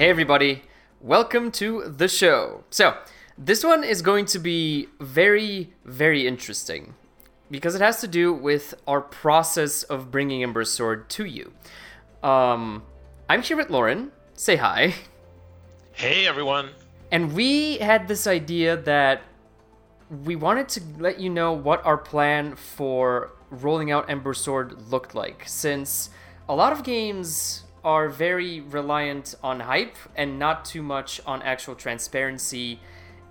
Hey, everybody, welcome to the show. So, this one is going to be very, very interesting because it has to do with our process of bringing Ember Sword to you. Um, I'm here with Lauren. Say hi. Hey, everyone. And we had this idea that we wanted to let you know what our plan for rolling out Ember Sword looked like, since a lot of games are very reliant on hype and not too much on actual transparency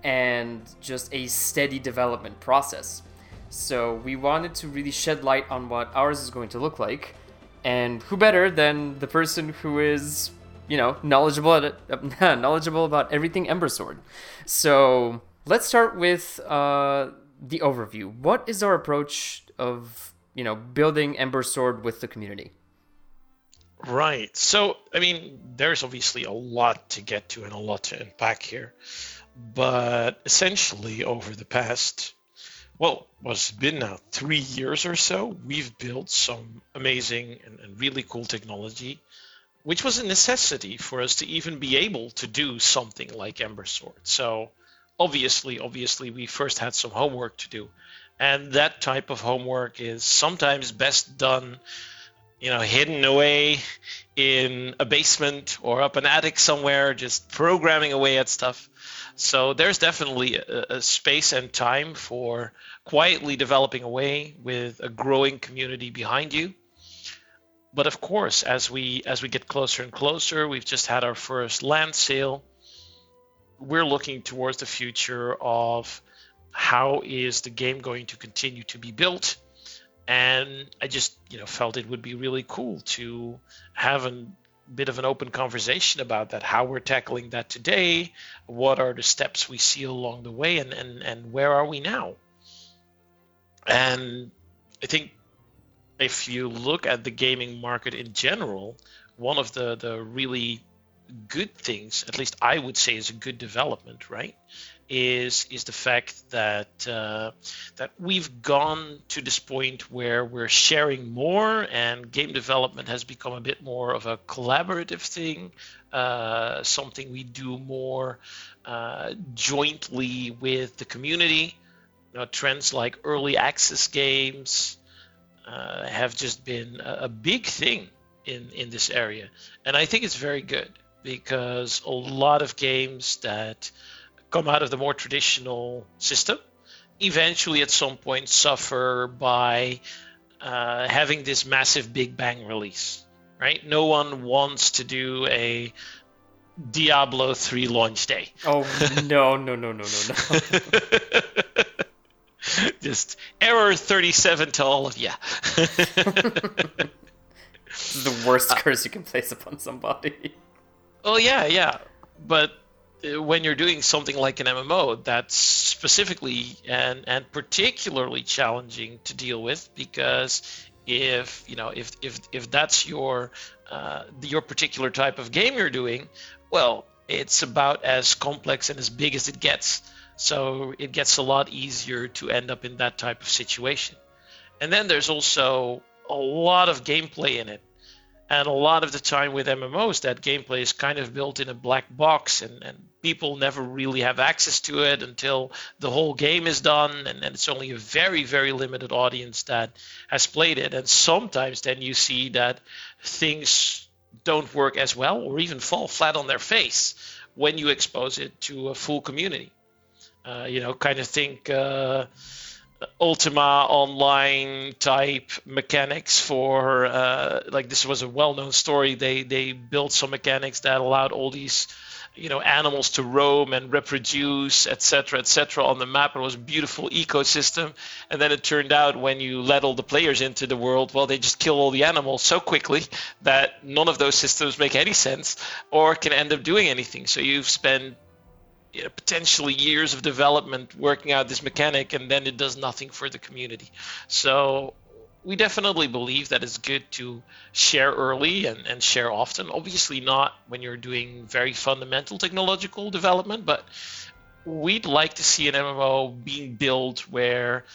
and just a steady development process. So we wanted to really shed light on what ours is going to look like, and who better than the person who is, you know, knowledgeable at it, knowledgeable about everything Ember Sword. So let's start with uh, the overview. What is our approach of you know building Ember Sword with the community? Right. So, I mean, there's obviously a lot to get to and a lot to unpack here. But essentially, over the past, well, what's been now three years or so, we've built some amazing and, and really cool technology, which was a necessity for us to even be able to do something like Ember Sword. So, obviously, obviously, we first had some homework to do. And that type of homework is sometimes best done you know, hidden away in a basement or up an attic somewhere, just programming away at stuff. So there's definitely a, a, space and time for quietly developing away with a growing community behind you. But of course, as we as we get closer and closer, we've just had our first land sale. We're looking towards the future of how is the game going to continue to be built and I just you know felt it would be really cool to have a bit of an open conversation about that how we're tackling that today what are the steps we see along the way and and, and where are we now? And I think if you look at the gaming market in general one of the the really good things at least I would say is a good development right is is the fact that uh, that we've gone to this point where we're sharing more, and game development has become a bit more of a collaborative thing, uh, something we do more uh, jointly with the community. You know, trends like early access games uh, have just been a, a big thing in in this area, and I think it's very good because a lot of games that come out of the more traditional system eventually at some point suffer by uh, having this massive big bang release right? No one wants to do a diablo 3 launch day. Oh no no no no no no. Just error 37 to all of you the worst curse you can place upon somebody. Oh yeah yeah. But when you're doing something like an MMO, that's specifically and and particularly challenging to deal with because if you know if if if that's your uh, your particular type of game you're doing, well, it's about as complex and as big as it gets. So it gets a lot easier to end up in that type of situation. And then there's also a lot of gameplay in it and a lot of the time with MMOs, that gameplay is kind of built in a black box, and, and people never really have access to it until the whole game is done, and, and it's only a very, very limited audience that has played it. And sometimes then you see that things don't work as well or even fall flat on their face when you expose it to a full community. Uh, you know, kind of think. Uh, Ultima Online type mechanics for uh, like this was a well-known story. They they built some mechanics that allowed all these you know animals to roam and reproduce, etc., etc. on the map. It was a beautiful ecosystem. And then it turned out when you let all the players into the world, well, they just kill all the animals so quickly that none of those systems make any sense or can end up doing anything. So you've spent you know, potentially years of development working out this mechanic and then it does nothing for the community. So we definitely believe that it's good to share early and, and share often. Obviously not when you're doing very fundamental technological development but we'd like to see an mmo being built where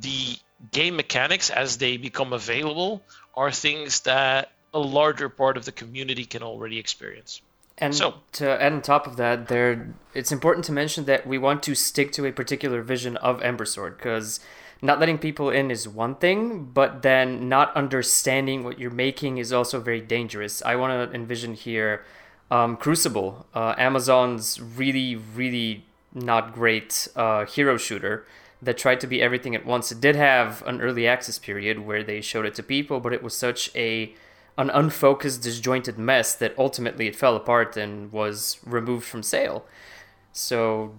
the game mechanics as they become available are things that a larger part of the community can already experience And So- to add on top of that, there it's important to mention that we want to stick to a particular vision of Embersword because not letting people in is one thing, but then not understanding what you're making is also very dangerous. I want to envision here um, Crucible, uh, Amazon's really, really not great uh, hero shooter that tried to be everything at once. It did have an early access period where they showed it to people, but it was such a an unfocused, disjointed mess that ultimately it fell apart and was removed from sale. So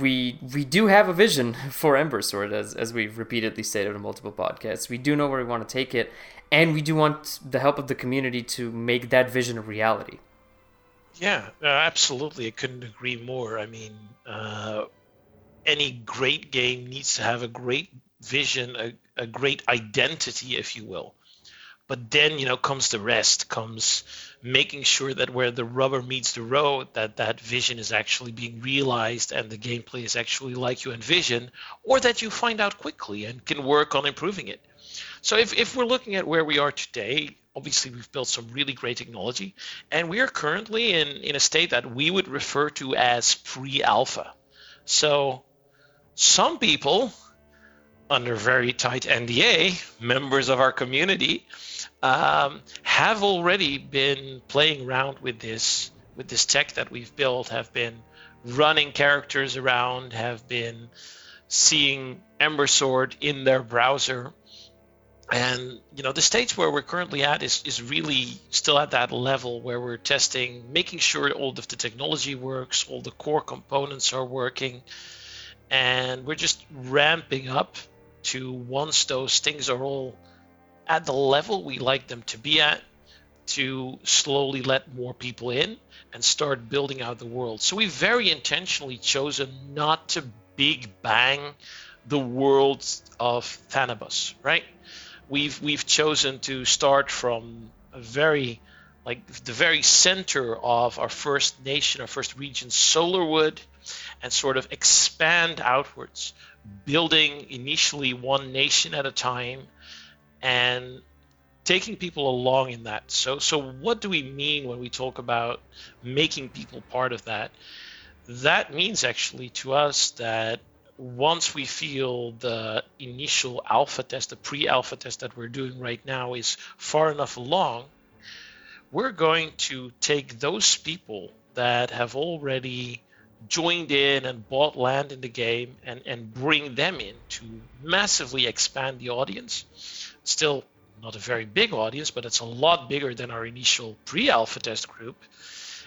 we we do have a vision for Embersword, as as we've repeatedly stated on multiple podcasts. We do know where we want to take it, and we do want the help of the community to make that vision a reality. Yeah, uh, absolutely. I couldn't agree more. I mean, uh, any great game needs to have a great vision, a, a great identity, if you will. But then, you know, comes the rest, comes making sure that where the rubber meets the road, that that vision is actually being realized and the gameplay is actually like you envision, or that you find out quickly and can work on improving it. So if, if we're looking at where we are today, obviously we've built some really great technology, and we are currently in, in a state that we would refer to as pre-alpha. So some people, under very tight NDA, members of our community, um, have already been playing around with this with this tech that we've built, have been running characters around, have been seeing Embersword in their browser. And you know the stage where we're currently at is, is really still at that level where we're testing, making sure all of the technology works, all the core components are working, and we're just ramping up to once those things are all at the level we like them to be at to slowly let more people in and start building out the world. So we've very intentionally chosen not to big bang the world of Thanabus, right? We've we've chosen to start from a very like the very center of our first nation, our first region, Solarwood, and sort of expand outwards, building initially one nation at a time and taking people along in that. So so what do we mean when we talk about making people part of that? That means actually to us that once we feel the initial alpha test, the pre-alpha test that we're doing right now is far enough along, we're going to take those people that have already joined in and bought land in the game and, and bring them in to massively expand the audience. Still not a very big audience, but it's a lot bigger than our initial pre-alpha test group.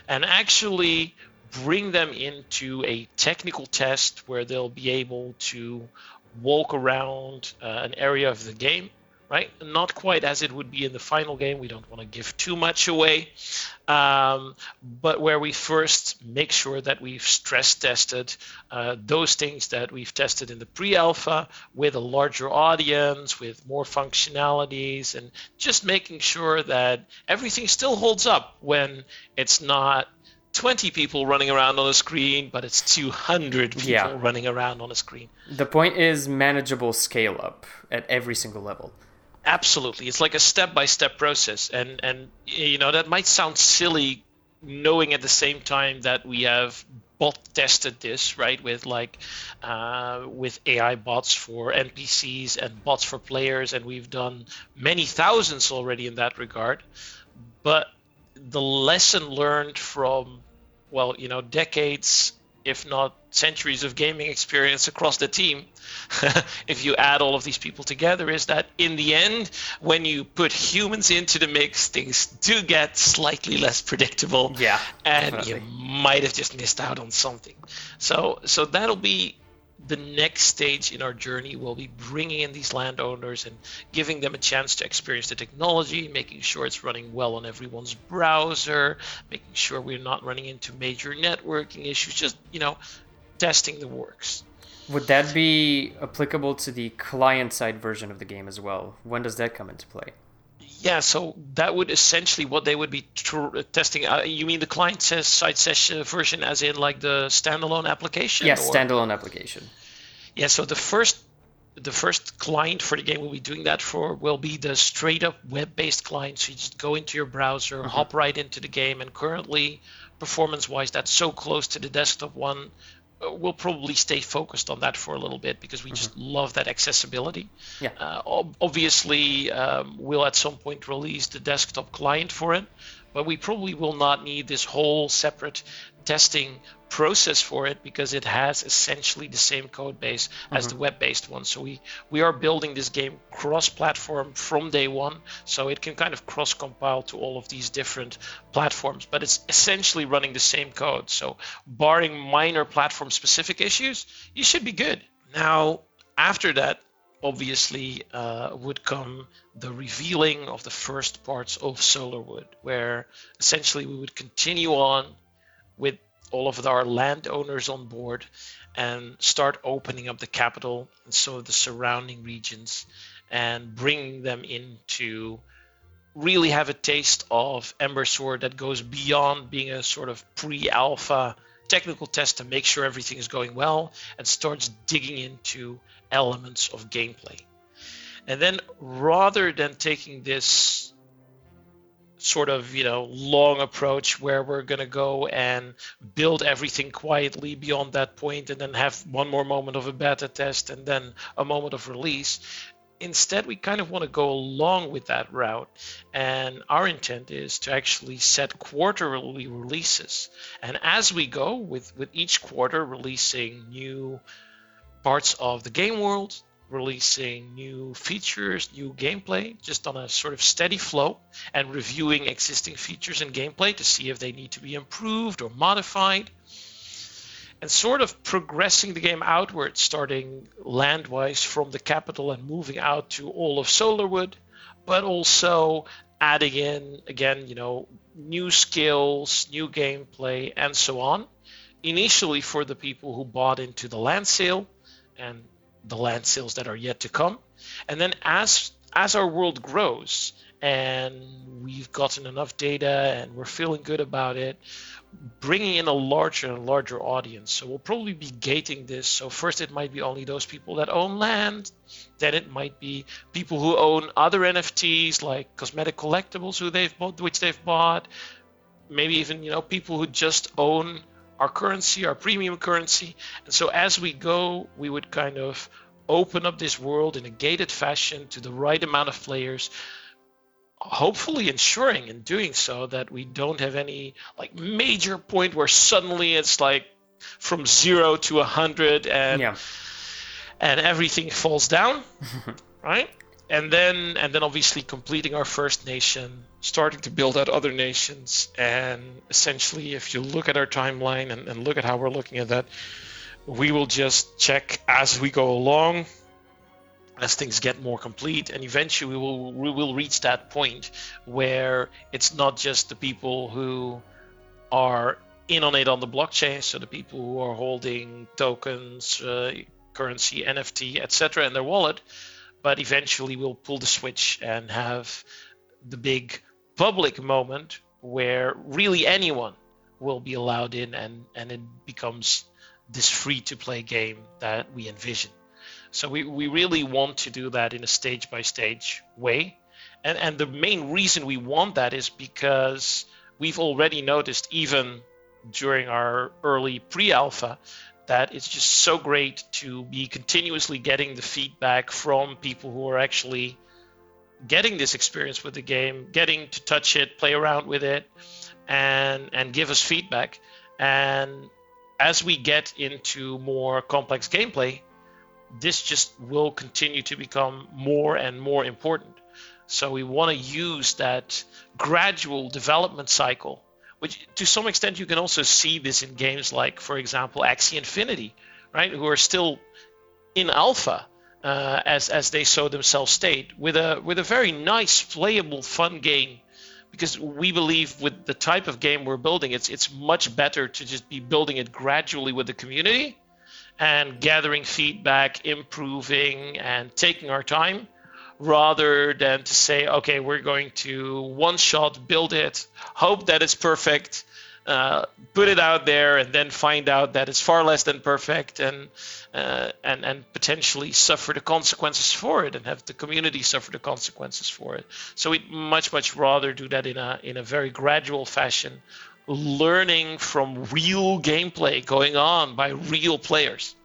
And actually bring them into a technical test where they'll be able to walk around uh, an area of the game right not quite as it would be in the final game we don't want to give too much away um, but where we first make sure that we've stress tested uh, those things that we've tested in the pre-alpha with a larger audience with more functionalities and just making sure that everything still holds up when it's not 20 people running around on a screen, but it's 200 people Yeah. running around on a screen. The point is manageable scale up at every single level. Absolutely, it's like a step-by-step process, and and you know that might sound silly, knowing at the same time that we have bot tested this right with like uh, with AI bots for NPCs and bots for players, and we've done many thousands already in that regard. But the lesson learned from well, you know, decades, if not centuries of gaming experience across the team, if you add all of these people together, is that in the end, when you put humans into the mix, things do get slightly less predictable. Yeah, and definitely. you might have just missed out on something. So, so that'll be the next stage in our journey. We'll be bringing in these landowners and giving them a chance to experience the technology, making sure it's running well on everyone's browser, making sure we're not running into major networking issues. Just you know, testing the works. Would that be applicable to the client side version of the game as well? When does that come into play? Yeah, so that would essentially what they would be tr- testing. Uh, you mean the client says side session version, as in like the standalone application? Yes, or- standalone application. Yeah, so the first the first client for the game we'll be doing that for will be the straight up web based client. So you just go into your browser, mm-hmm. hop right into the game, and currently, performance wise, that's so close to the desktop one. Uh, we'll probably stay focused on that for a little bit because we mm-hmm. just love that accessibility. Yeah. Uh, obviously, um, we'll at some point release the desktop client for it, but we probably will not need this whole separate testing process for it because it has essentially the same code base mm-hmm. as the web-based one. So we we are building this game cross-platform from day one, so it can kind of cross-compile to all of these different platforms. But it's essentially running the same code. So barring minor platform-specific issues, you should be good. Now after that, obviously uh, would come the revealing of the first parts of Solarwood, where essentially we would continue on with all of our landowners on board and start opening up the capital and some of the surrounding regions and bringing them into really have a taste of Ember Sword that goes beyond being a sort of pre-alpha technical test to make sure everything is going well and starts digging into elements of gameplay. And then rather than taking this sort of you know long approach where we're going to go and build everything quietly beyond that point and then have one more moment of a beta test and then a moment of release instead we kind of want to go along with that route and our intent is to actually set quarterly releases and as we go with with each quarter releasing new parts of the game world releasing new features, new gameplay, just on a sort of steady flow, and reviewing existing features and gameplay to see if they need to be improved or modified. And sort of progressing the game outward, starting landwise from the capital and moving out to all of Solarwood, but also adding in, again, you know, new skills, new gameplay, and so on. Initially, for the people who bought into the land sale, and the land sales that are yet to come. And then as as our world grows and we've gotten enough data and we're feeling good about it, bringing in a larger and larger audience. So we'll probably be gating this. So first it might be only those people that own land, then it might be people who own other NFTs like cosmetic collectibles who they've bought, which they've bought, maybe even you know people who just own our currency, our premium currency. And so as we go, we would kind of open up this world in a gated fashion to the right amount of players hopefully ensuring in doing so that we don't have any like major point where suddenly it's like from zero to a hundred and yeah. and everything falls down right and then and then obviously completing our first nation starting to build out other nations and essentially if you look at our timeline and, and look at how we're looking at that we will just check as we go along as things get more complete and eventually we will we will reach that point where it's not just the people who are in on it on the blockchain so the people who are holding tokens uh, currency nft etc in their wallet but eventually we'll pull the switch and have the big public moment where really anyone will be allowed in and, and it becomes this free to play game that we envision. So we, we really want to do that in a stage by stage way. And, and the main reason we want that is because we've already noticed, even during our early pre alpha, that it's just so great to be continuously getting the feedback from people who are actually getting this experience with the game, getting to touch it, play around with it, and and give us feedback. And as we get into more complex gameplay, this just will continue to become more and more important. So we want to use that gradual development cycle which to some extent you can also see this in games like, for example, Axie Infinity, right? Who are still in alpha uh, as as they so themselves state, with a with a very nice, playable, fun game. Because we believe with the type of game we're building, it's it's much better to just be building it gradually with the community and gathering feedback, improving, and taking our time rather than to say, okay, we're going to one shot build it, hope that it's perfect, uh, put it out there and then find out that it's far less than perfect and uh, and and potentially suffer the consequences for it and have the community suffer the consequences for it. So we'd much much rather do that in a in a very gradual fashion, learning from real gameplay going on by real players.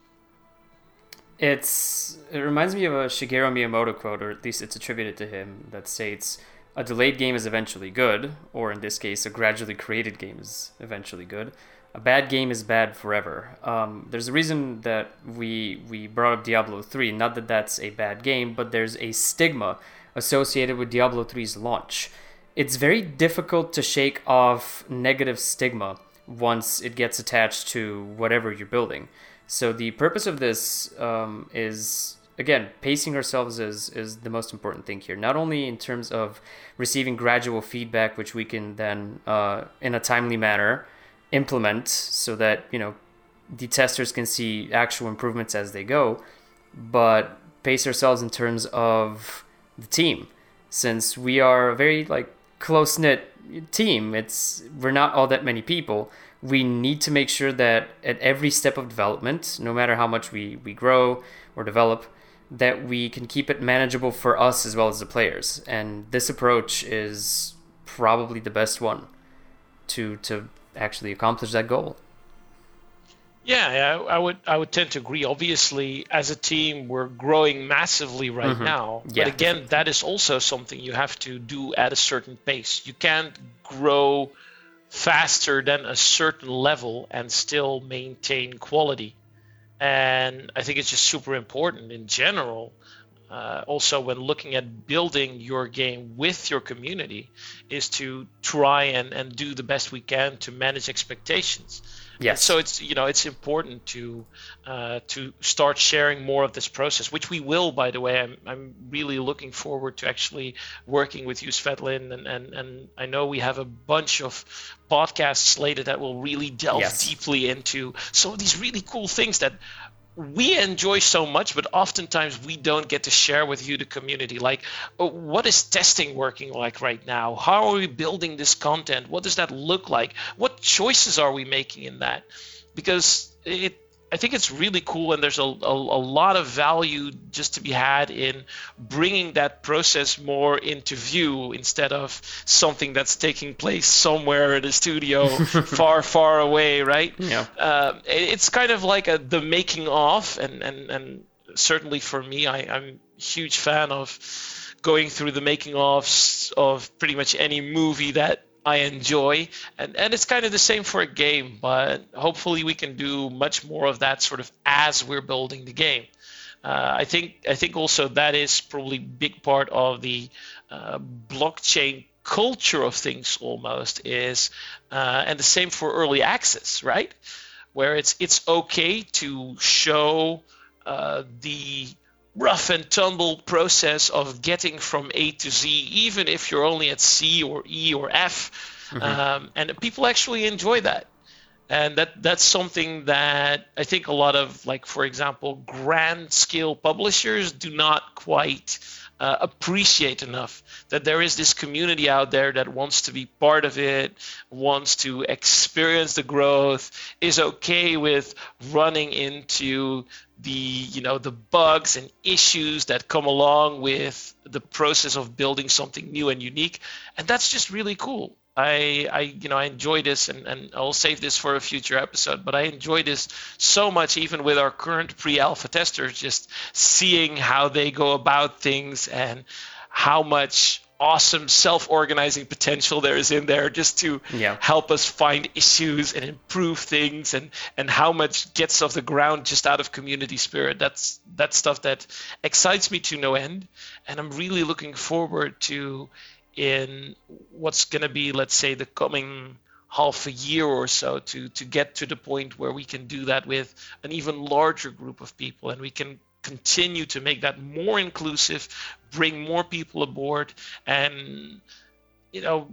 It's it reminds me of a Shigeru Miyamoto quote, or at least it's attributed to him, that states, "A delayed game is eventually good," or in this case, a gradually created game is eventually good. A bad game is bad forever. Um, there's a reason that we we brought up Diablo 3. Not that that's a bad game, but there's a stigma associated with Diablo 3's launch. It's very difficult to shake off negative stigma once it gets attached to whatever you're building. So the purpose of this um, is again pacing ourselves is is the most important thing here. Not only in terms of receiving gradual feedback, which we can then uh, in a timely manner implement, so that you know the testers can see actual improvements as they go, but pace ourselves in terms of the team, since we are a very like close knit team. It's we're not all that many people we need to make sure that at every step of development, no matter how much we, we grow or develop, that we can keep it manageable for us as well as the players. And this approach is probably the best one to to actually accomplish that goal. Yeah, I, I would I would tend to agree. Obviously, as a team, we're growing massively right mm-hmm. now. Yeah. But again, that is also something you have to do at a certain pace. You can't grow faster than a certain level and still maintain quality. And I think it's just super important in general. Uh, also, when looking at building your game with your community, is to try and, and do the best we can to manage expectations. Yes. So it's you know it's important to uh, to start sharing more of this process, which we will, by the way. I'm I'm really looking forward to actually working with you, Svetlin, and and and I know we have a bunch of podcasts slated that will really delve yes. deeply into some of these really cool things that we enjoy so much, but oftentimes we don't get to share with you, the community. Like, oh, what is testing working like right now? How are we building this content? What does that look like? What choices are we making in that? Because it I think it's really cool, and there's a, a, a, lot of value just to be had in bringing that process more into view instead of something that's taking place somewhere in a studio far, far away, right? Yeah. Uh, it's kind of like a, the making of, and, and, and certainly for me, I, I'm a huge fan of going through the making ofs of pretty much any movie that I enjoy, and and it's kind of the same for a game, but hopefully we can do much more of that sort of as we're building the game. Uh, I think I think also that is probably big part of the uh, blockchain culture of things almost is, uh, and the same for early access, right? Where it's it's okay to show uh, the rough and tumble process of getting from A to Z, even if you're only at C or E or F. Mm-hmm. Um, and people actually enjoy that. And that that's something that I think a lot of, like, for example, grand scale publishers do not quite uh, appreciate enough that there is this community out there that wants to be part of it, wants to experience the growth, is okay with running into the you know the bugs and issues that come along with the process of building something new and unique. And that's just really cool i i you know i enjoy this and, and i'll save this for a future episode but i enjoy this so much even with our current pre-alpha testers just seeing how they go about things and how much awesome self-organizing potential there is in there just to yeah. help us find issues and improve things and and how much gets off the ground just out of community spirit that's that's stuff that excites me to no end and i'm really looking forward to in what's going to be let's say the coming half a year or so to to get to the point where we can do that with an even larger group of people and we can continue to make that more inclusive, bring more people aboard, and you know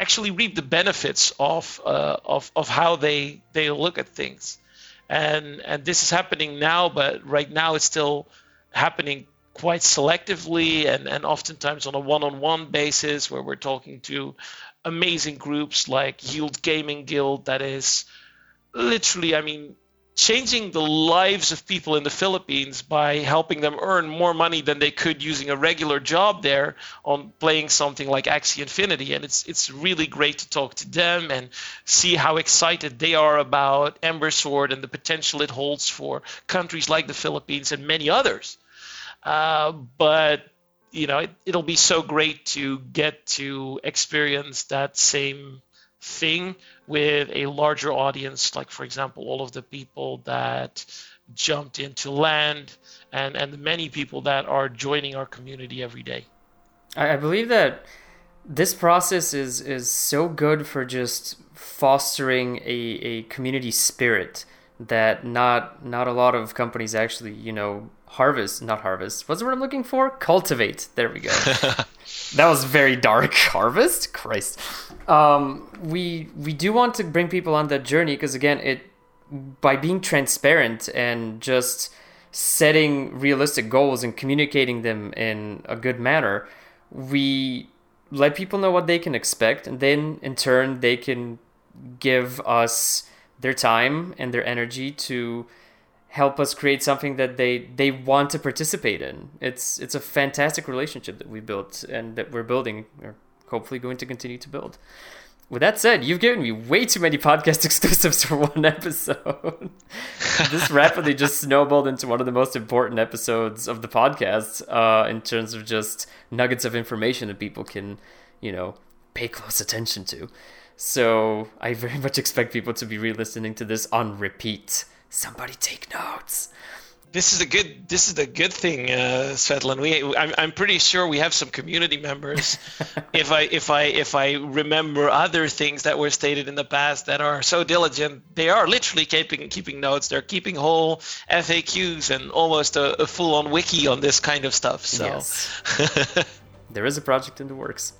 actually reap the benefits of uh, of of how they they look at things. And and this is happening now, but right now it's still happening quite selectively and, and oftentimes on a one-on-one basis where we're talking to amazing groups like Yield Gaming Guild that is literally, I mean, changing the lives of people in the Philippines by helping them earn more money than they could using a regular job there on playing something like Axie Infinity. And it's it's really great to talk to them and see how excited they are about Ember Sword and the potential it holds for countries like the Philippines and many others. Uh, but you know, it, it'll be so great to get to experience that same thing with a larger audience, like for example, all of the people that jumped into land and and the many people that are joining our community every day. I, I believe that this process is is so good for just fostering a, a community spirit that not not a lot of companies actually you know harvest not harvest. What's the word i'm looking for? Cultivate. There we go. That was very dark. Harvest? Christ. Um, we we do want to bring people on that journey because again it by being transparent and just setting realistic goals and communicating them in a good manner we let people know what they can expect and then in turn they can give us their time and their energy to help us create something that they they want to participate in. It's it's a fantastic relationship that we built and that we're building or hopefully going to continue to build. With that said, you've given me way too many podcast exclusives for one episode. this rapidly just snowballed into one of the most important episodes of the podcast uh, in terms of just nuggets of information that people can, you know, pay close attention to. So I very much expect people to be re-listening to this on repeat. Somebody take notes. This is a good. This is a good thing, uh, Svetlin. We, I'm, I'm pretty sure we have some community members. if I, if I, if I remember other things that were stated in the past that are so diligent, they are literally keeping keeping notes. They're keeping whole FAQs and almost a, a full-on wiki on this kind of stuff. So. Yes. there is a project in the works.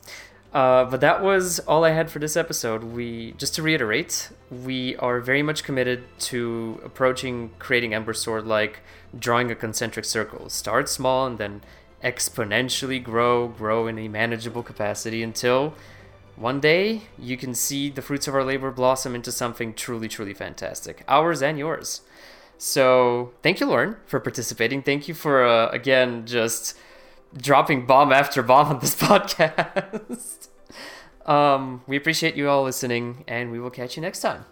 Uh, but that was all I had for this episode. We just to reiterate, we are very much committed to approaching creating Ember Sword like drawing a concentric circle. Start small and then exponentially grow, grow in a manageable capacity until one day you can see the fruits of our labor blossom into something truly, truly fantastic. Ours and yours. So thank you, Lauren, for participating. Thank you for uh, again just dropping bomb after bomb on this podcast. um, we appreciate you all listening, and we will catch you next time.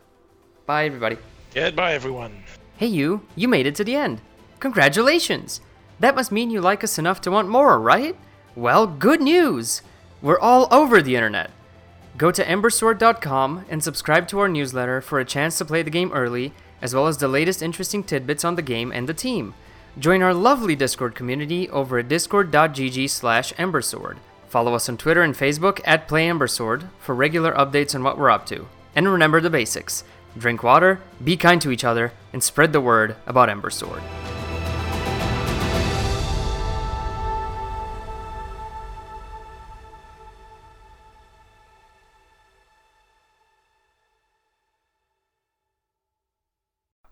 Bye, everybody. Goodbye, everyone. Hey, you, you made it to the end. Congratulations! That must mean you like us enough to want more, right? Well, good news! We're all over the internet. Go to embersword.com and subscribe to our newsletter for a chance to play the game early, as well as the latest interesting tidbits on the game and the team. Join our lovely Discord community over at discord.gg slash embersword. Follow us on Twitter and Facebook at PlayEmbersword for regular updates on what we're up to. And remember the basics drink water, be kind to each other, and spread the word about Ember Sword.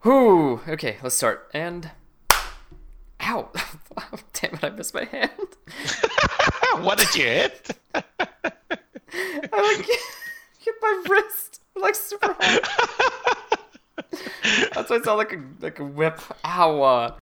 Whew. Okay, let's start. And. Ow! Damn it, I missed my hand. what did you hit? I like hit my wrist like super hard. That's why I sound like a like a whip. Ow! Uh,